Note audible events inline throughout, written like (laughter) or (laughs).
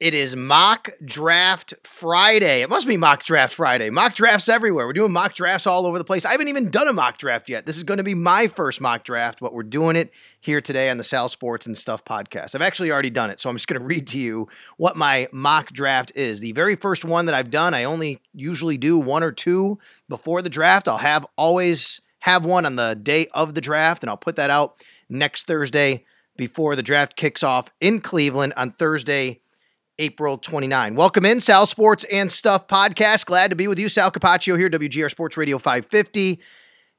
It is mock draft Friday. It must be mock draft Friday. Mock drafts everywhere. We're doing mock drafts all over the place. I haven't even done a mock draft yet. This is going to be my first mock draft, but we're doing it here today on the Sal Sports and Stuff podcast. I've actually already done it, so I'm just going (laughs) to read to you what my mock draft is. The very first one that I've done, I only usually do one or two before the draft. I'll have always have one on the day of the draft, and I'll put that out next Thursday before the draft kicks off in Cleveland on Thursday April 29. Welcome in, Sal Sports and Stuff podcast. Glad to be with you, Sal Capaccio here, WGR Sports Radio 550.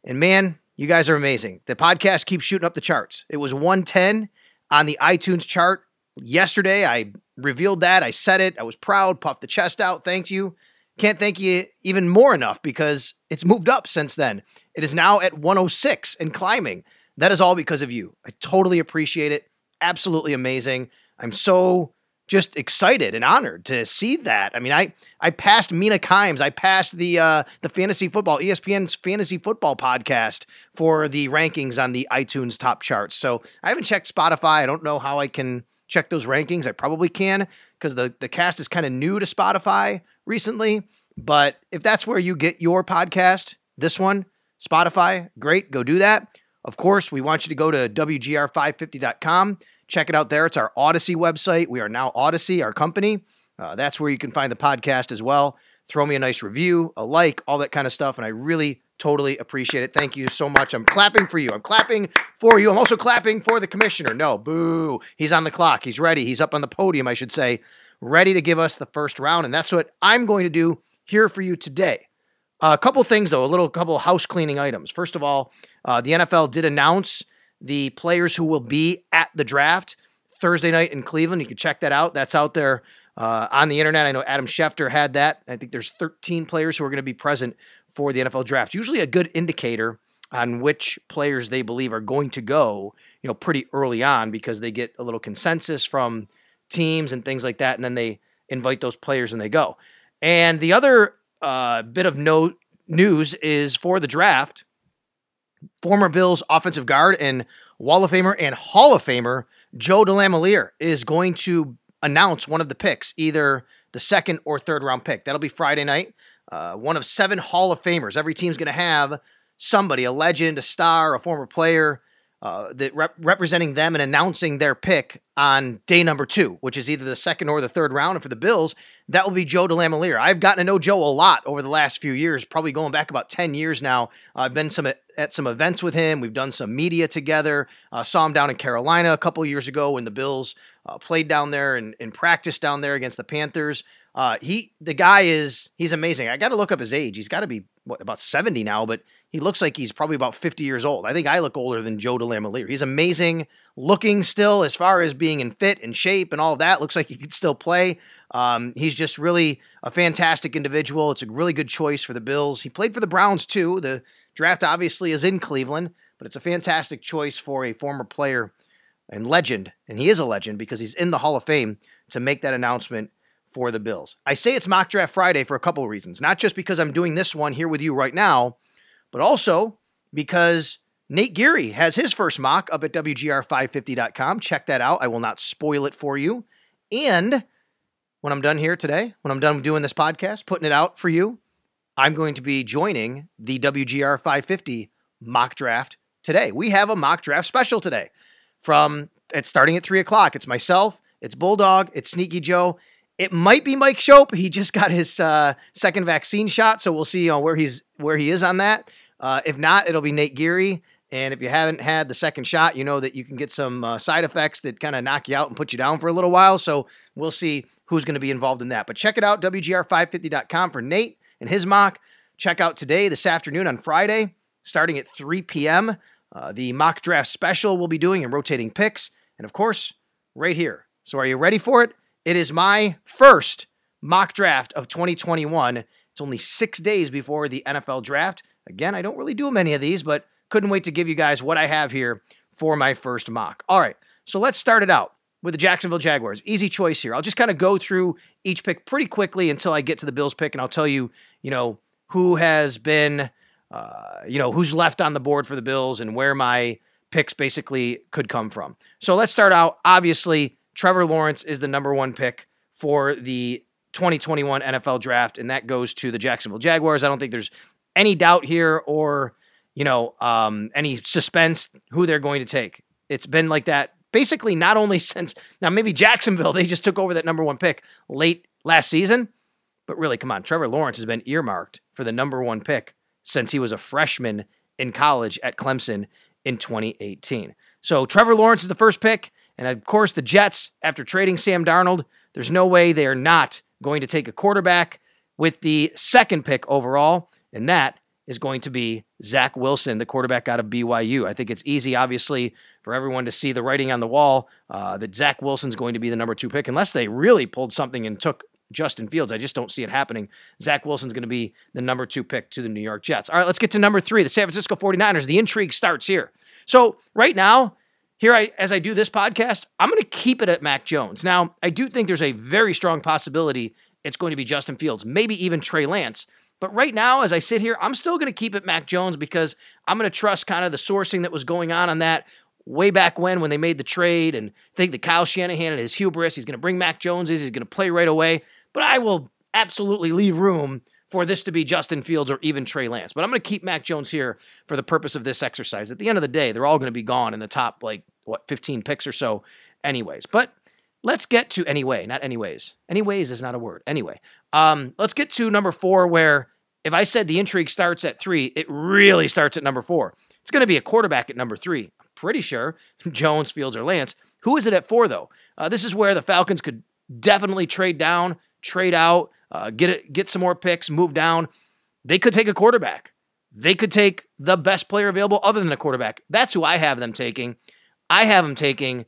And man, you guys are amazing. The podcast keeps shooting up the charts. It was 110 on the iTunes chart yesterday. I revealed that. I said it. I was proud, puffed the chest out. Thank you. Can't thank you even more enough because it's moved up since then. It is now at 106 and climbing. That is all because of you. I totally appreciate it. Absolutely amazing. I'm so just excited and honored to see that. I mean, I I passed Mina Kimes, I passed the uh, the fantasy football ESPN's fantasy football podcast for the rankings on the iTunes top charts. So I haven't checked Spotify. I don't know how I can check those rankings. I probably can because the the cast is kind of new to Spotify recently. But if that's where you get your podcast, this one, Spotify, great, go do that. Of course, we want you to go to WGR550.com Check it out there. It's our Audacy website. We are now Audacy, our company. Uh, that's where you can find the podcast as well. Throw me a nice review, a like, all that kind of stuff. And I really totally appreciate it. Thank you so much. I'm clapping for you. I'm clapping for you. I'm also clapping for the commissioner. No, boo. He's on the clock. He's ready. He's up on the podium, I should say, ready to give us the first round. And that's what I'm going to do here for you today. Uh, a couple things, though, a little couple house cleaning items. First of all, uh, the NFL did announce the players who will be at the draft Thursday night in Cleveland. You can check that out. That's out there uh, on the internet. I know Adam Schefter had that. I think there's 13 players who are going to be present for the NFL draft. Usually a good indicator on which players they believe are going to go, you know, pretty early on because they get a little consensus from teams and things like that, and then they invite those players and they go. And the other uh, bit of note news is for the draft former Bills offensive guard and Wall of Famer and Hall of Famer Joe DeLamielleure is going to announce one of the picks, either the second or third round pick. That'll be Friday night. Uh, one of seven Hall of Famers. Every team's going to have somebody, a legend, a star, a former player, uh, that rep- representing them and announcing their pick on day number two, which is either the second or the third round. And for the Bills, that will be Joe DeLamielleure. I've gotten to know Joe a lot over the last few years, probably going back about 10 years now. I've been some at some events with him. We've done some media together. Uh, saw him down in Carolina a couple years ago when the Bills uh, played down there and, and practiced down there against the Panthers. Uh, he the guy is he's amazing. I got to look up his age. He's got to be what about 70 now, but he looks like he's probably about 50 years old. I think I look older than Joe DeLamielleure. He's amazing looking still as far as being in fit and shape and all that. Looks like he could still play. Um, he's just really a fantastic individual. It's a really good choice for the Bills. He played for the Browns too. The draft obviously is in Cleveland, but it's a fantastic choice for a former player and legend, and he is a legend because he's in the Hall of Fame to make that announcement for the Bills. I say it's mock draft Friday for a couple of reasons. Not just because I'm doing this one here with you right now, but also because Nate Geary has his first mock up at WGR550.com. Check that out. I will not spoil it for you. And when I'm done here today, when I'm done doing this podcast, putting it out for you, I'm going to be joining the WGR 550 mock draft today. We have a mock draft special today from it's starting at three o'clock. It's myself, it's Bulldog, it's Sneaky Joe. It might be Mike Schopp. He just got his uh, second vaccine shot, so we'll see where he's where he is on that. Uh, if not, it'll be Nate Geary. And if you haven't had the second shot, you know that you can get some uh, side effects that kind of knock you out and put you down for a little while. So we'll see who's going to be involved in that. But check it out, WGR550.com for Nate and his mock. Check out today, this afternoon on Friday, starting at 3 p.m. Uh, the mock draft special we'll be doing and rotating picks. And of course, right here. So are you ready for it? It is my first mock draft of 2021. It's only six days before the NFL draft. Again, I don't really do many of these, but couldn't wait to give you guys what I have here for my first mock. All right, so let's start it out with the Jacksonville Jaguars. Easy choice here. I'll just kind of go through each pick pretty quickly until I get to the Bills pick, and I'll tell you, you know, who has been, uh, you know, who's left on the board for the Bills and where my picks basically could come from. So let's start out. Obviously, Trevor Lawrence is the number one pick for the 2021 NFL draft, and that goes to the Jacksonville Jaguars. I don't think there's any doubt here or, you know, um, any suspense who they're going to take. It's been like that basically not only (laughs) since now, maybe Jacksonville, they just took over that number one pick late last season, but really, come on, Trevor Lawrence has been earmarked for the number one pick since he was a freshman in college at Clemson in 2018. So Trevor Lawrence is the first pick. And of course, the Jets, after trading Sam Darnold, there's no way they are not going to take a quarterback with the second pick overall. And that is going to be Zach Wilson, the quarterback out of BYU. I think it's easy, obviously, for everyone to see the writing on the wall uh, that Zach Wilson's going to be the number two pick, unless they really pulled something and took Justin Fields. I just don't see it happening. Zach Wilson's going to be the number two pick to the New York Jets. All right, let's get to number three, the San Francisco 49ers. The intrigue starts here. So, right now, here I as I do this podcast, I'm going to keep it at Mac Jones. Now, I do think there's a very strong possibility it's going to be Justin Fields, maybe even Trey Lance. But right now, as I sit here, I'm still going to keep it Mac Jones because I'm going to trust kind of the sourcing that was going on on that way back when when they made the trade and think that Kyle Shanahan and his hubris, he's going to bring Mac Jones, he's going to play right away. But I will absolutely leave room for this to be Justin Fields or even Trey Lance. But I'm going to keep Mac Jones here for the purpose of this exercise. At the end of the day, they're all going to be gone in the top, like, what, 15 picks or so, anyways. But let's get to anyway, not anyways. Anyways is not a word. Anyway, um, let's get to number four, where if I said the intrigue starts at three, it really starts at number four. It's going to be a quarterback at number three. I'm pretty sure (laughs) Jones, Fields, or Lance. Who is it at four, though? Uh, this is where the Falcons could definitely trade down, trade out, uh, get it, get some more picks, move down. They could take a quarterback. They could take the best player available other than a quarterback. That's who I have them taking. I have them taking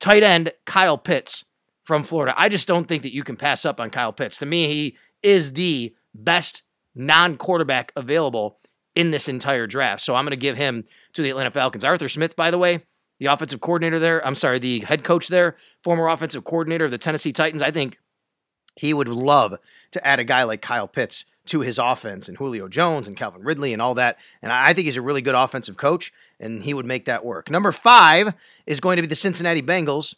tight end Kyle Pitts from Florida. I just don't think that you can pass up on Kyle Pitts. To me, he is the best non quarterback available in this entire draft. So I'm going to give him to the Atlanta Falcons. Arthur Smith, by the way, the offensive coordinator there, I'm sorry, the head coach there, former offensive coordinator of the Tennessee Titans. I think he would love to add a guy like Kyle Pitts to his offense and Julio Jones and Calvin Ridley and all that. And I think he's a really good offensive coach and he would make that work. Number five is going to be the Cincinnati Bengals.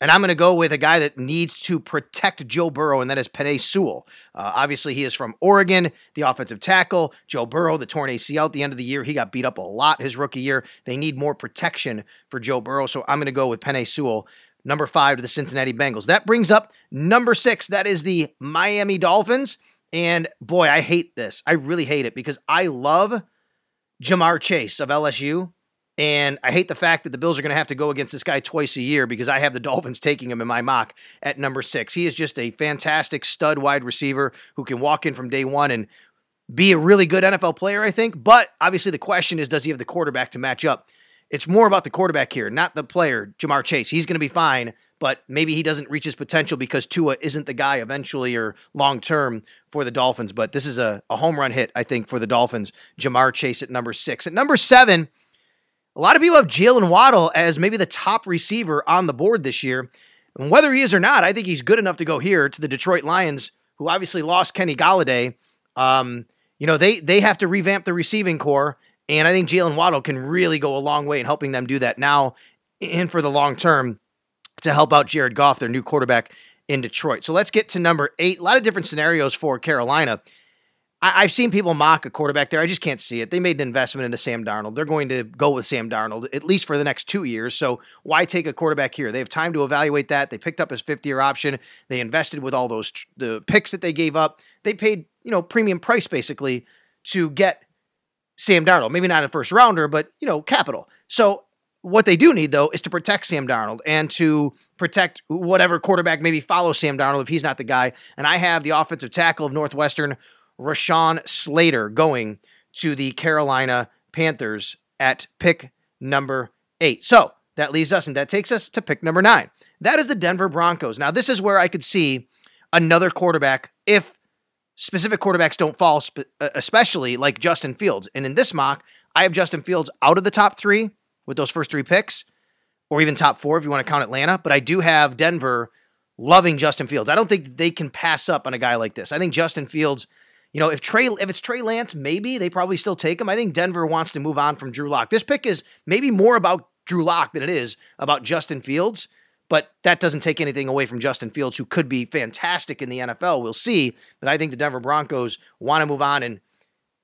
And I'm going to go with a guy that needs to protect Joe Burrow, and that is Penei Sewell. Uh, obviously, he is from Oregon, the offensive tackle. Joe Burrow, the torn ACL at the end of the year, he got beat up a lot his rookie year. They need more protection for Joe Burrow, so I'm going to go with Penei Sewell, number five to the Cincinnati Bengals. That brings up number six. That is the Miami Dolphins. And boy, I hate this. I really hate it because I love Ja'Marr Chase of LSU. And I hate the fact that the Bills are going to have to go against this guy twice a year because I have the Dolphins taking him in my mock at number six. He is just a fantastic stud wide receiver who can walk in from day one and be a really good NFL player, I think. But obviously, the question is does he have the quarterback to match up? It's more about the quarterback here, not the player, Ja'Marr Chase. He's going to be fine, but maybe he doesn't reach his potential because Tua isn't the guy eventually or long term for the Dolphins. But this is a, a home run hit, I think, for the Dolphins. Ja'Marr Chase at number six. At number seven, a lot of people have Jaylen Waddle as maybe the top receiver on the board this year. And whether he is or not, I think he's good enough to go here to the Detroit Lions, who obviously lost Kenny Golladay. Um, you know, they they have to revamp the receiving core, and I think Jaylen Waddle can really go a long way in helping them do that now and for the long term to help out Jared Goff, their new quarterback in Detroit. So let's get to number eight. A lot of different scenarios for Carolina. I, have seen people mock a quarterback there. I just can't see it. They made an investment into Sam Darnold. They're going to go with Sam Darnold at least for the next two years. So why take a quarterback here? They have time to evaluate that. They picked up his fifth year option. They invested with all those the picks that they gave up. They paid you know premium price basically to get Sam Darnold. Maybe not a first rounder, but you know capital. So what they do need though is to protect Sam Darnold and to protect whatever quarterback maybe follows Sam Darnold if he's not the guy. And I have the offensive tackle of Northwestern Rashawn Slater going to the Carolina Panthers at pick number eight. So that leaves us, and that takes us to pick number nine. That is the Denver Broncos. Now, this is where I could see another quarterback if specific quarterbacks don't fall, uh, especially like Justin Fields. And in this mock, I have Justin Fields out of the top three with those first three picks, or even top four if you want to count Atlanta. But I do have Denver loving Justin Fields. I don't think they can pass up on a guy like this. I think Justin Fields you know, if Trey, if it's Trey Lance, maybe they probably still take him. I think Denver wants to move on from Drew Lock. This pick is maybe more about Drew Lock than it is about Justin Fields. But that doesn't take anything away from Justin Fields, who could be fantastic in the NFL. We'll see. But I think the Denver Broncos want to move on. And,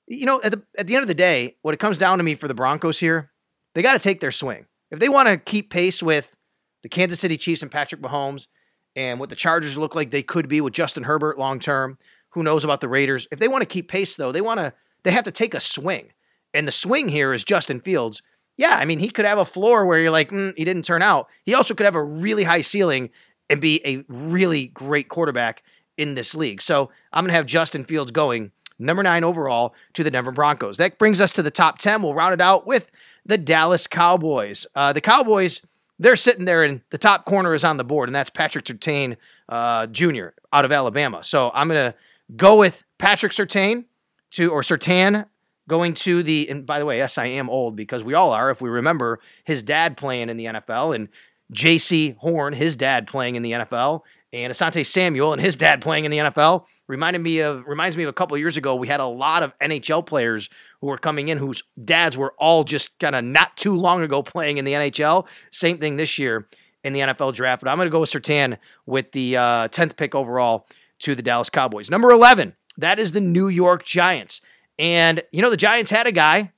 you know, at the, at the end of the day, what it comes down to me for the Broncos here, they got to take their swing. If they want to keep pace with the Kansas City Chiefs and Patrick Mahomes and what the Chargers look like they could be with Justin Herbert long term, who knows about the Raiders? If they want to keep pace, though, they want to, they have to take a swing. And the swing here is Justin Fields yeah, I mean, he could have a floor where you're like, mm, he didn't turn out. He also could have a really high ceiling and be a really great quarterback in this league. So I'm going to have Justin Fields going number nine overall to the Denver Broncos. That brings us to the top 10. We'll round it out with the Dallas Cowboys. Uh, the Cowboys, they're sitting there, and the top corner is on the board, and that's Patrick Surtain uh, Jr. out of Alabama. So I'm going to go with Patrick Surtain to, or Surtain going to the and by the way, yes, I am old because we all are. If we remember his dad playing in the NFL and Jaycee Horn, his dad playing in the NFL, and Asante Samuel and his dad playing in the NFL reminded me of reminds me of a couple of years ago. We had a lot of NHL players who were coming in whose dads were all just kind of not too long ago playing in the NHL. Same thing this year in the NFL draft. But I'm going to go with Surtain with the uh, 10th pick overall to the Dallas Cowboys. Number 11, that is the New York Giants. And, you know, the Giants had a guy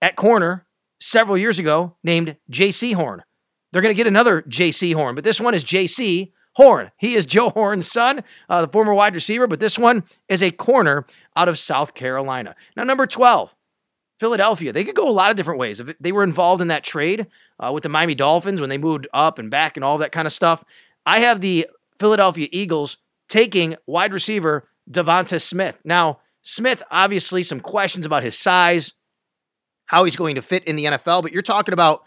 at corner several years ago named J.C. Horn. They're going to get another J.C. Horn, but this one is Jaycee Horn. He is Joe Horn's son, uh, the former wide receiver, but this one is a corner out of South Carolina. Now, number 12, Philadelphia. They could go a lot of different ways. If they were involved in that trade uh, with the Miami Dolphins when they moved up and back and all that kind of stuff, I have the Philadelphia Eagles taking wide receiver Devonta Smith. Now, Smith, obviously, some questions about his size, how he's going to fit in the NFL, but you're talking about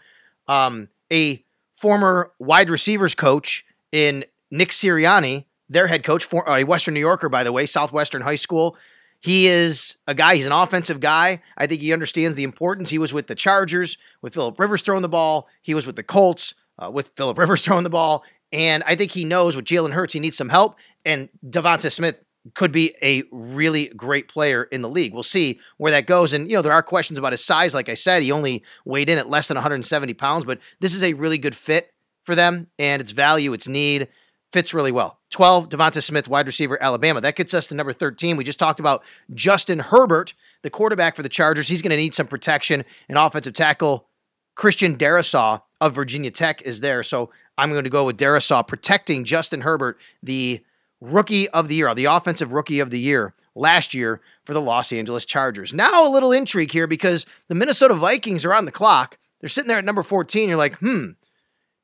um, a former wide receivers coach in Nick Sirianni, their head coach, for, a Western New Yorker, by the way, Southwestern High School. He is a guy, he's an offensive guy. I think he understands the importance. He was with the Chargers, with Philip Rivers throwing the ball. He was with the Colts, uh, with Philip Rivers (laughs) throwing the ball. And I think he knows with Jalen Hurts, he needs some help. And Devonta Smith could be a really great player in the league. We'll see where that goes. And, you know, there are questions about his size. Like I said, he only weighed in at less than 170 pounds, but this is a really good fit for them and its value, its need fits really well. 12, Devonta Smith, wide receiver, Alabama. That gets us to number 13. We just talked about Justin Herbert, the quarterback for the Chargers. He's going to need some protection. and offensive tackle, Christian Darrisaw of Virginia Tech is there. So I'm going to go with Darrisaw protecting Justin Herbert, the rookie of the year, the offensive rookie of the year last year for the Los Angeles Chargers. Now, a little intrigue here because the Minnesota Vikings are on the clock. They're sitting there at number 14. You're like, hmm,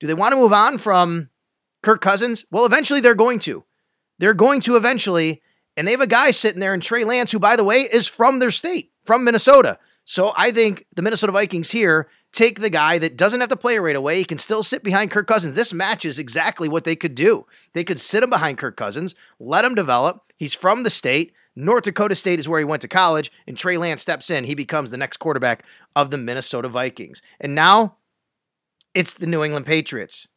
do they want to move on from Kirk Cousins? Well, eventually they're going to. They're going to eventually. And they have a guy sitting there in Trey Lance, who, by the way, is from their state, from Minnesota. So I think the Minnesota Vikings here take the guy that doesn't have to play right away. He can still sit behind Kirk Cousins. This matches exactly what they could do. They could sit him behind Kirk Cousins, let him develop. He's from the state. North Dakota State is where he went to college, and Trey Lance steps in. He becomes the next quarterback of the Minnesota Vikings. And now it's the New England Patriots.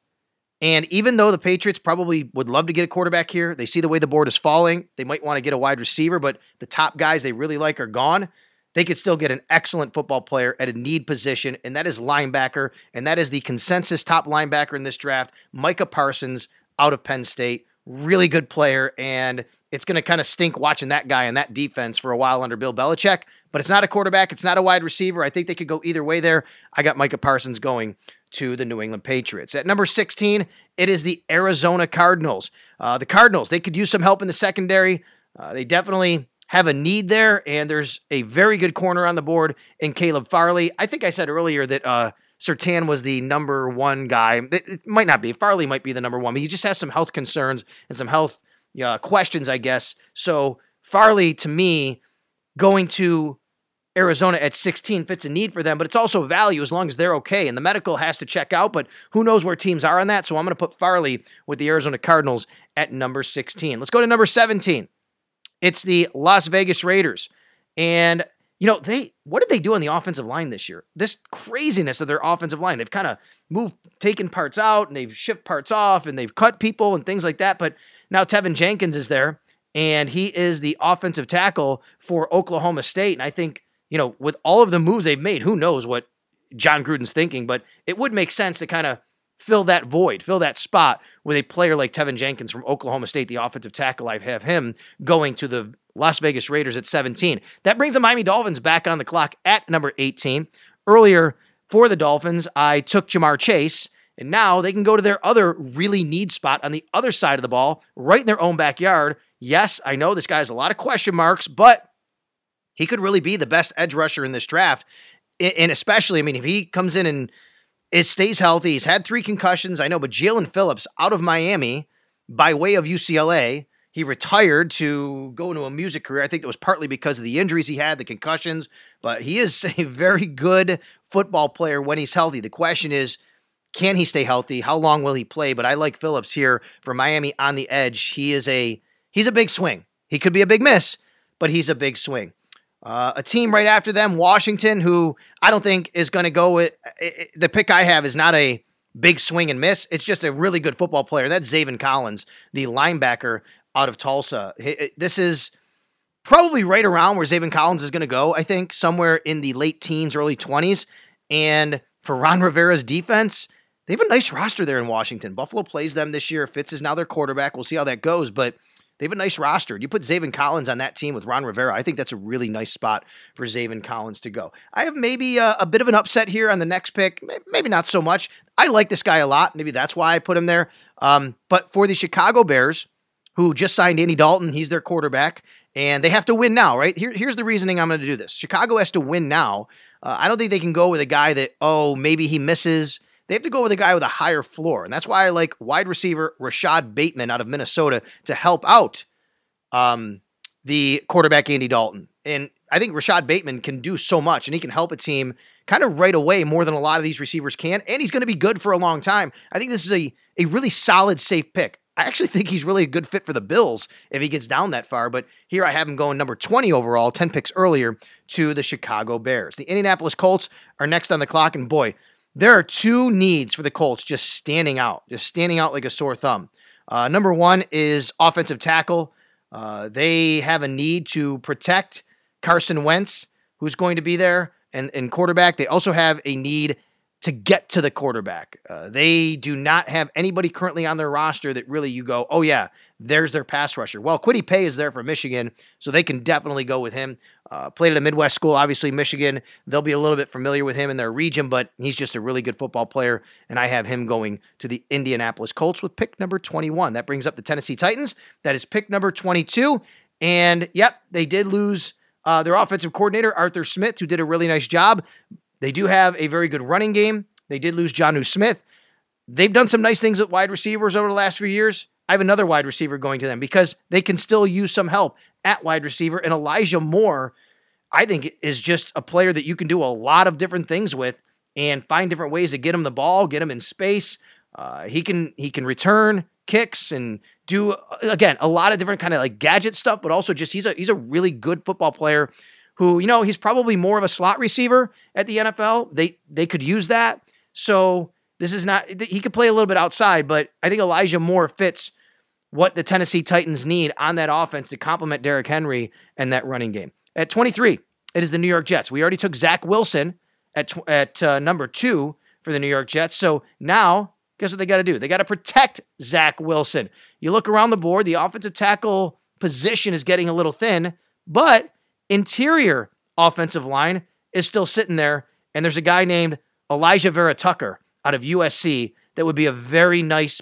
And even though the Patriots probably would love to get a quarterback here, they see the way the board is falling. They might want to get a wide receiver, but the top guys they really like are gone they could still get an excellent football player at a need position, and that is linebacker. And that is the consensus top linebacker in this draft, Micah Parsons out of Penn State. Really good player, and it's going to kind of stink watching that guy and that defense for a while under Bill Belichick. But it's not a quarterback, it's not a wide receiver. I think they could go either way there. I got Micah Parsons going to the New England Patriots. At number 16, it is the Arizona Cardinals. Uh, the Cardinals, they could use some help in the secondary. Uh, they definitely have a need there, and there's a very good corner on the board in Caleb Farley. I think I said earlier that uh, Surtain was the number one guy. It, it, might not be. Farley might be the number one, but he just has some health concerns and some health uh, questions, I guess. So Farley, to me, going to Arizona at 16 fits a need for them, but it's also value as long as they're okay. And the medical has to check out, but who knows where teams are on that. So I'm going to put Farley with the Arizona Cardinals at number 16. Let's go to number 17. It's the Las Vegas Raiders. And, you know, they what did they do on the offensive line this year? This craziness of their offensive line. They've kind of moved, taken parts out, and they've shipped parts off, and they've cut people and things like that. But now Teven Jenkins is there, and he is the offensive tackle for Oklahoma State. And I think, you know, with all of the moves they've made, who knows what Jon Gruden's thinking, but it would make sense to kind of fill that void, fill that spot with a player like Teven Jenkins from Oklahoma State, the offensive tackle. I have him going to the Las Vegas Raiders at 17. That brings the Miami Dolphins back on the clock at number 18. Earlier for the Dolphins, I took Ja'Marr Chase, and now they can go to their other really need spot on the other side of the ball, right in their own backyard. Yes, I know this guy has a lot of question marks, but he could really be the best edge rusher in this draft. And especially, I mean, if he comes in and it stays healthy, he's had three concussions, I know, but Jaelan Phillips out of Miami by way of UCLA he retired to go into a music career. I think that was partly because of the injuries he had, the concussions, but he is (laughs) a very good football player when he's healthy. The question is, can he stay healthy? How long will he play? But I like Phillips here for Miami on the edge. He is a he's a big swing. He could be a big miss, but he's a big swing. Uh, a team right after them, Washington, who I don't think is going to go with the pick I have is not a big swing and miss. It's just a really good football player. That's Zaven Collins, the linebacker out of Tulsa. This is probably right around where Zaven Collins is going to go, I think, somewhere in the late teens, early 20s. And for Ron Rivera's defense, they have a nice roster there in Washington. Buffalo plays them this year. Fitz is now their quarterback. We'll see how that goes, but they have a nice roster. You put Zaven Collins on that team with Ron Rivera, I think that's a really nice spot for Zaven Collins to go. I have maybe a, a bit of an upset here on the next pick, maybe not so much. I like this guy a lot. Maybe that's why I put him there. Um, but for the Chicago Bears, who just signed Andy Dalton. He's their quarterback, and they have to win now, right? Here, here's the reasoning I'm going to do this. Chicago has to win now. Uh, I don't think they can go with a guy that, oh, maybe he misses. They have to go with a guy with a higher floor. And that's why I like wide receiver Rashod Bateman out of Minnesota to help out um, the quarterback Andy Dalton. And I think Rashod Bateman can do so much and he can help a team kind of right away more than a lot of these receivers can. And he's going to be good for a long time. I think this is a, a really solid, safe pick. I actually think he's really a good fit for the Bills if he gets down that far. But here I have him going number 20 overall, 10 picks earlier to the Chicago Bears. The Indianapolis Colts are next on the clock. And boy, there are two needs for the Colts just standing out, just standing out like a sore thumb. Uh, number one is offensive tackle. Uh, they have a need to protect Carson Wentz, who's going to be there, and, and quarterback. They also have a need to get to the quarterback. Uh, they do not have anybody currently on their roster that really you go, oh, yeah, there's their pass rusher. Well, Kwity Paye is there for Michigan, so they can definitely go with him. Uh, played at a Midwest school, obviously, Michigan. They'll be a little bit familiar with him in their region, but he's just a really good football player, and I have him going to the Indianapolis Colts with pick number 21. That brings up the Tennessee Titans. That is pick number 22. And yep, they did lose uh, their offensive coordinator, Arthur Smith, who did a really nice job. They do have a very good running game. They did lose Jonnu Smith. They've done some nice things with wide receivers over the last few years. I have another wide receiver going to them because they can still use some help at wide receiver. And Elijah Moore, I think, is just a player that you can do a lot of different things with and find different ways to get him the ball, get him in space. Uh, he can he can return kicks and do again a lot of different kind of like gadget stuff, but also just he's a he's a really good football player who, you know, he's probably more of a slot receiver at the NFL. They they could use that. So this is not he could play a little bit outside, but I think Elijah Moore fits what the Tennessee Titans need on that offense to complement Derrick Henry and that running game. At 23, it is the New York Jets. We already took Zach Wilson at at uh, number two for the New York Jets. So now, guess what they got to do? They got to protect Zach Wilson. You look around the board, the offensive tackle position is getting a little thin, but interior offensive line is still sitting there, and there's a guy named Alijah Vera-Tucker out of USC that would be a very nice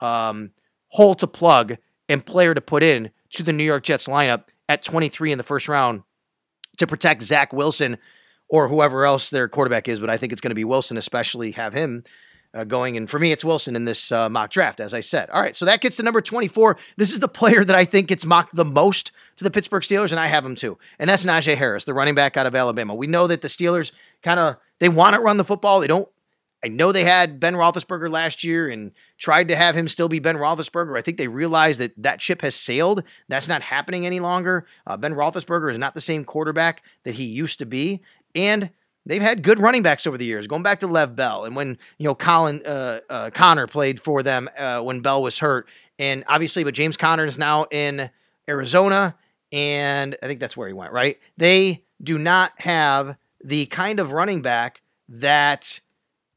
um, hole to plug and player to put in to the New York Jets lineup at 23 in the first round to protect Zach Wilson or whoever else their quarterback is. But I think it's going to be Wilson, especially have him uh, going. And for me, it's Wilson in this uh, mock draft, as I said. All right, so that gets to number 24. This is the player that I think gets mocked the most to the Pittsburgh Steelers, and I have him too. And that's Najee Harris, the running back out of Alabama. We know that the Steelers kind of they want to run the football. They don't. I know they had Ben Roethlisberger last year and tried to have him still be Ben Roethlisberger. I think they realized that that ship has sailed. That's not happening any longer. Uh, ben Roethlisberger is not the same quarterback that he used to be, and they've had good running backs over the years, going back to Lev Bell and when you know Colin uh, uh, Conner played for them uh, when Bell was hurt, and obviously, but James Conner is now in Arizona, and I think that's where he went. Right? They do not have the kind of running back that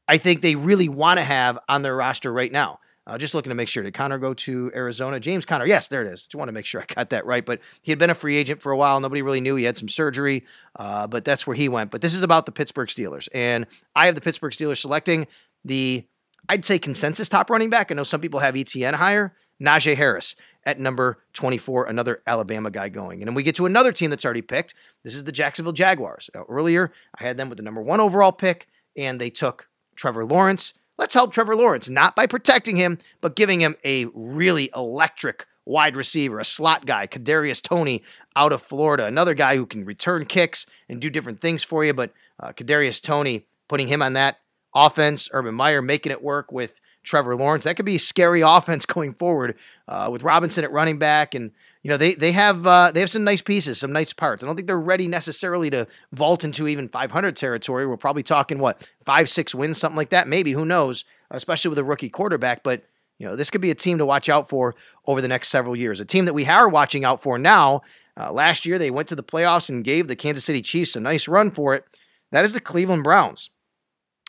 I think they really want to have on their roster right now. Uh, just looking to make sure. Did Conner go to Arizona? James Conner. Yes, there it is. Just want to make sure I got that right. But he had been a free agent for a while. Nobody really knew. He had some surgery, uh, but that's where he went. But this is about the Pittsburgh Steelers. And I have the Pittsburgh Steelers selecting the, I'd say, consensus top running back. I know some people have ETN higher. Najee Harris at number 24, another Alabama guy going. And then we get to another team that's already picked. This is the Jacksonville Jaguars. Earlier, I had them with the number one overall pick, and they took Trevor Lawrence. Let's help Trevor Lawrence, not by protecting him, but giving him a really electric wide receiver, a slot guy, Kadarius Toney out of Florida, another guy who can return kicks and do different things for you. But uh, Kadarius Toney, putting him on that offense, Urban Meyer making it work with Trevor Lawrence, that could be a scary (laughs) offense going forward uh, with Robinson at running back and you know they they have uh, they have some nice pieces, some nice parts. I don't think they're ready necessarily to vault into even 500 territory. We're probably talking what five six wins, something like that, maybe. Who knows? Especially with a rookie quarterback, but. You know, this could be a team to watch out for over the next several years. A team that we are watching out for now. Uh, last year, they went to the playoffs and gave the Kansas City Chiefs a nice run for it. That is the Cleveland Browns.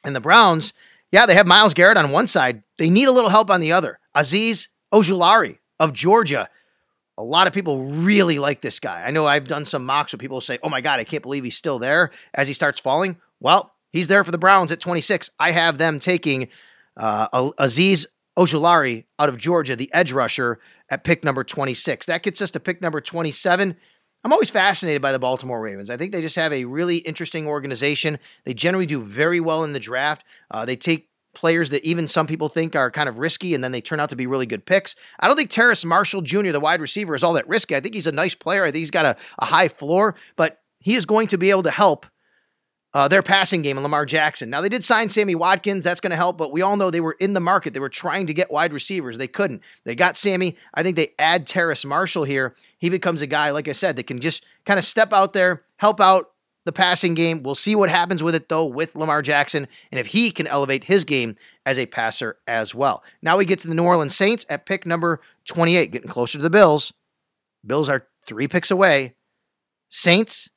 And the Browns, yeah, they have Myles Garrett on one side. They need a little help on the other. Azeez Ojulari of Georgia a lot of people really like this guy. I know I've done some mocks where people say, oh my God, I can't believe he's still there as he starts falling. Well, he's there for the Browns at 26. I have them taking uh, Azeez Ojulari out of Georgia, the edge rusher, at pick number 26. That gets us to pick number 27. I'm always fascinated by the Baltimore Ravens. I think they just have a really interesting organization. They generally do very well in the draft. Uh, they take players that even some people think are kind of risky and then they turn out to be really good picks. I don't think Terrace Marshall Jr., the wide receiver, is all that risky. I think he's a nice player. I think he's got a, a high floor, but he is going to be able to help uh, their passing game and Lamar Jackson. Now, they did sign Sammy Watkins. That's going to help, but we all know they were in the market. They were trying to get wide receivers. They couldn't. They got Sammy. I think they add Terrace Marshall here. He becomes a guy, like I said, that can just kind of step out there, help out the passing game. We'll see what happens with it, though, with Lamar Jackson, and if he can elevate his game as a passer as well. Now we get to the New Orleans Saints at pick number 28, getting closer to the Bills. Bills are three picks away. Saints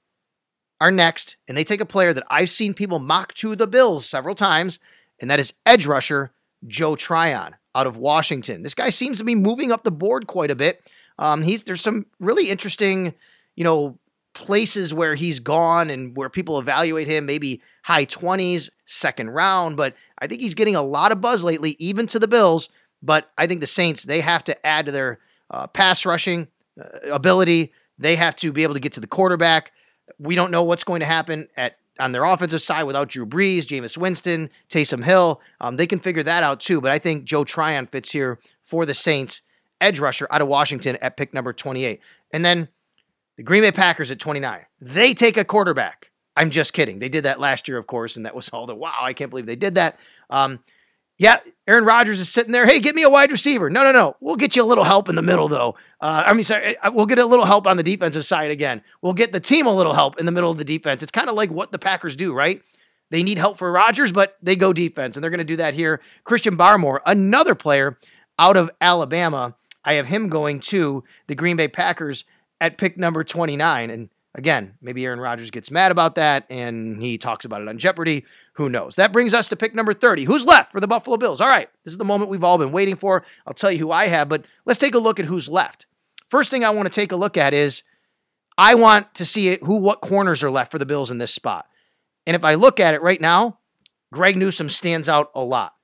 are next, and they take a player that I've seen people mock to the Bills several times, and that is edge rusher Joe Tryon out of Washington. This guy seems to be moving up the board quite a bit. Um, he's there's some really interesting, you know, places where he's gone and where people evaluate him, maybe high 20s, second round. But I think he's getting a lot of buzz lately, even to the Bills. But I think the Saints, they have to add to their uh, pass rushing uh, ability. They have to be able to get to the quarterback. We don't know what's going to happen at on their offensive side without Drew Brees, Jameis Winston, Taysom Hill. Um, they can figure that out too. But I think Joe Tryon fits here for the Saints, edge rusher out of Washington at pick number 28. And then the Green Bay Packers at 29. They take a quarterback. I'm just kidding. They did that last year, of course, and that was all the wow, I can't believe they did that. Um, yeah, Aaron Rodgers is sitting there. Hey, get me a wide receiver. No, no, no. We'll get you a little help in the middle, though. Uh, I mean, sorry, we'll get a little help on the defensive side again. We'll get the team a little help in the middle of the defense. It's kind of like what the Packers do, right? They need help for Rodgers, but they go defense, and they're going to do that here. Christian Barmore, another player out of Alabama. I have him going to the Green Bay Packers at pick number 29. And again, maybe Aaron Rodgers gets mad about that and he talks about it on Jeopardy. Who knows? That brings us to pick number 30. Who's left for the Buffalo Bills? All right, this is the moment we've all been waiting for. I'll tell you who I have, but let's take a look at who's left. First thing I want to take a look at is I want to see who what corners are left for the Bills in this spot. And if I look at it right now, Greg Newsome stands out a lot.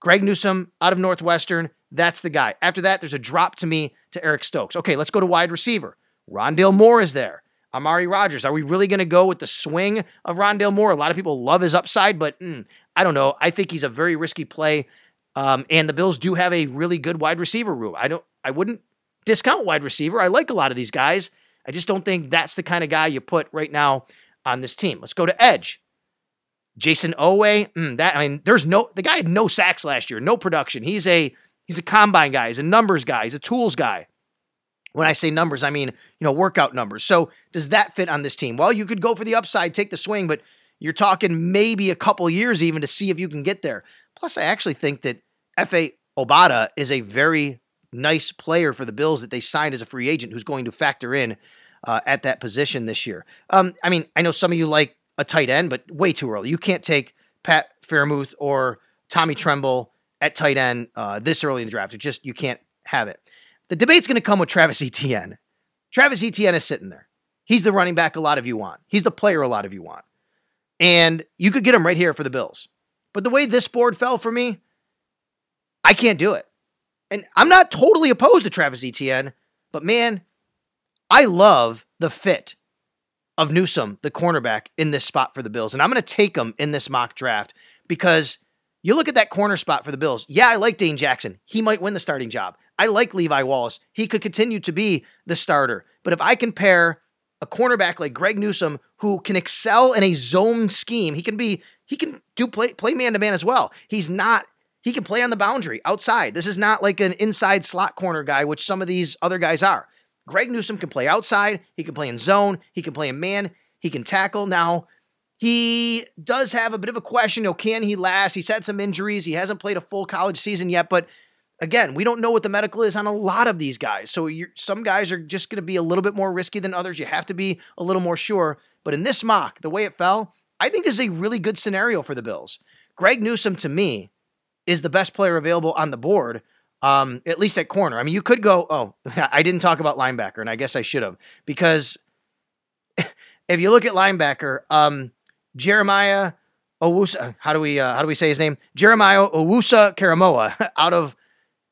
Greg Newsome out of Northwestern, that's the guy. After that, there's a drop to me to Eric Stokes. Okay, let's go to wide receiver. Rondale Moore is there. Amari Rogers. Are we really going to go with the swing of Rondale Moore? A lot of people love his upside, but mm, I don't know. I think he's a very risky play. Um, and the Bills do have a really good wide receiver room. I don't. I wouldn't discount wide receiver. I like a lot of these guys. I just don't think that's the kind of guy you put right now on this team. Let's go to edge. Jayson Oweh. Mm, that I mean, there's no the guy had no sacks last year, no production. He's a he's a combine guy. He's a numbers guy. He's a tools guy. When I say numbers, I mean, you know, workout numbers. So does that fit on this team? Well, you could go for the upside, take the swing, but you're talking maybe a couple years even to see if you can get there. Plus, I actually think that Efe Obada is a very nice player for the Bills that they signed as a free agent who's going to factor in uh, at that position this year. Um, I mean, I know some of you like a tight end, but way too early. You can't take Pat Freiermuth or Tommy Tremble at tight end uh, this early in the draft. It's just you can't have it. The debate's going to come with Travis Etienne. Travis Etienne is sitting there. He's the running back a lot of you want. He's the player a lot of you want. And you could get him right here for the Bills. But the way this board fell for me, I can't do it. And I'm not totally opposed to Travis Etienne, but man, I love the fit of Newsome, the cornerback, in this spot for the Bills. And I'm going to take him in this mock draft because you look at that corner spot for the Bills. Yeah, I like Dane Jackson. He might win the starting job. I like Levi Wallace. He could continue to be the starter. But if I pair a cornerback like Greg Newsome, who can excel in a zone scheme, he can be he can do play play man to man as well. He's not he can play on the boundary outside. This is not like an inside slot corner guy, which some of these other guys are. Greg Newsome can play outside. He can play in zone. He can play in man. He can tackle. Now, he does have a bit of a question. You know, can he last? He's had some injuries. He hasn't played a full college season yet, but again, we don't know what the medical is on a lot of these guys. So some guys are just going to be a little bit more risky than others. You have to be a little more sure. But in this mock, the way it fell, I think this is a really good scenario for the Bills. Greg Newsome, to me, is the best player available on the board, um, at least at corner. I mean, you could go, oh, (laughs) I didn't talk about linebacker, and I guess I should have, because (laughs) if you look at linebacker, um, Jeremiah Owusa, how do we uh, how do we say his name? Jeremiah Owusu-Koramoah (laughs) out of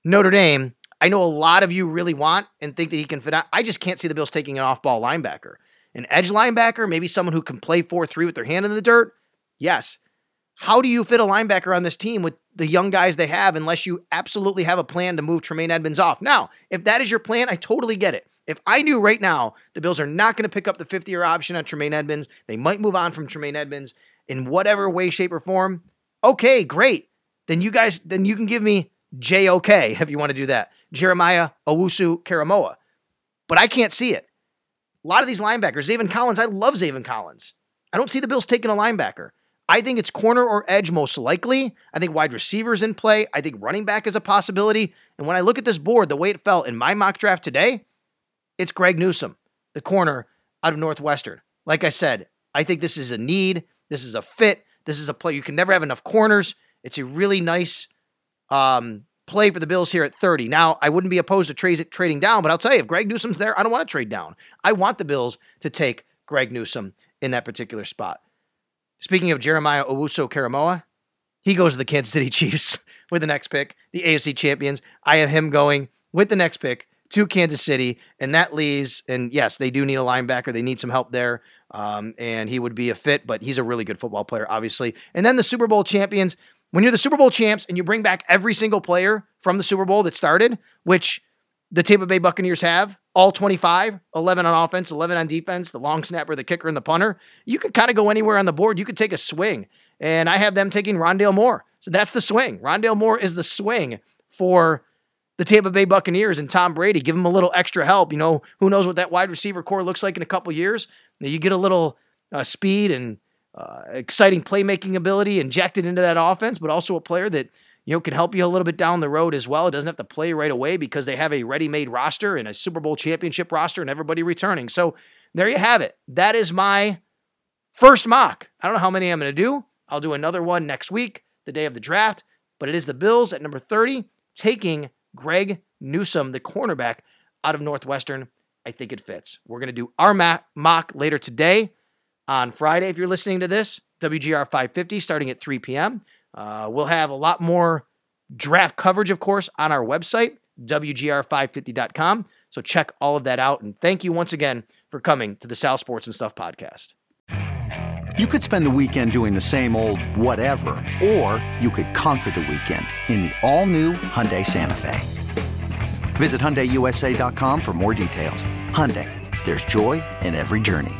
Notre Dame. I know a lot of you really want and think that he can fit out. I just can't see the Bills taking an off-ball linebacker. An edge linebacker, maybe someone who can play 4-3 with their hand in the dirt. Yes. How do you fit a linebacker on this team with the young guys they have unless you absolutely have a plan to move Tremaine Edmonds off? Now, if that is your plan, I totally get it. If I knew right now the Bills are not going to pick up the 50 year option on Tremaine Edmonds, they might move on from Tremaine Edmonds in whatever way, shape, or form. Okay, great. Then you guys, then you can give me JOK if you want to do that. Jeremiah Owusu-Koramoah. But I can't see it. A lot of these linebackers, Zaven Collins, I love Zaven Collins. I don't see the Bills taking a linebacker. I think it's corner or edge most likely. I think wide receivers in play. I think running back is a possibility. And when I look at this board, the way it fell in my mock draft today, it's Greg Newsome, the corner out of Northwestern. Like I said, I think this is a need. This is a fit. This is a play. You can never have enough corners. It's a really nice um, play for the Bills here at 30. Now, I wouldn't be opposed to tra- trading down, but I'll tell you, if Greg Newsome's there, I don't want to trade down. I want the Bills to take Greg Newsome in that particular spot. Speaking of Jeremiah Owusu-Koramoah, he goes to the Kansas City (laughs) Chiefs with the next pick, the AFC champions. I have him going with the next pick to Kansas City, and that leaves. And yes, they do need a linebacker. They need some help there, um, and he would be a fit. But he's a really good football player, obviously. And then the Super Bowl champions. When you're the Super Bowl champs and you bring back every single player from the Super Bowl that started, which the Tampa Bay Buccaneers have, all 25, 11 on offense, 11 on defense, the long snapper, the kicker, and the punter. You could kind of go anywhere on the board. You could take a swing. And I have them taking Rondale Moore. So that's the swing. Rondale Moore is the swing for the Tampa Bay Buccaneers and Tom Brady. Give them a little extra help. You know, who knows what that wide receiver core looks like in a couple years? You get a little uh, speed and uh, exciting playmaking ability injected into that offense, but also a player that you know, can help you a little bit down the road as well. It doesn't have to play right away because they have a ready-made roster and a Super Bowl championship roster and everybody returning. So there you have it. That is my first mock. I don't know how many I'm going to do. I'll do another one next week, the day of the draft, but it is the Bills at number 30 taking Greg Newsome, the cornerback out of Northwestern. I think it fits. We're going to do our mock later today on Friday. If you're listening to this, WGR 550 starting at 3 p.m. Uh, we'll have a lot more draft coverage, of course, on our website, WGR550.com. So check all of that out. And thank you once again for coming to the Sal Sports and Stuff podcast. You could spend the weekend doing the same old whatever, or you could conquer the weekend in the all-new Hyundai Santa Fe. Visit HyundaiUSA.com for more details. Hyundai, there's joy in every journey.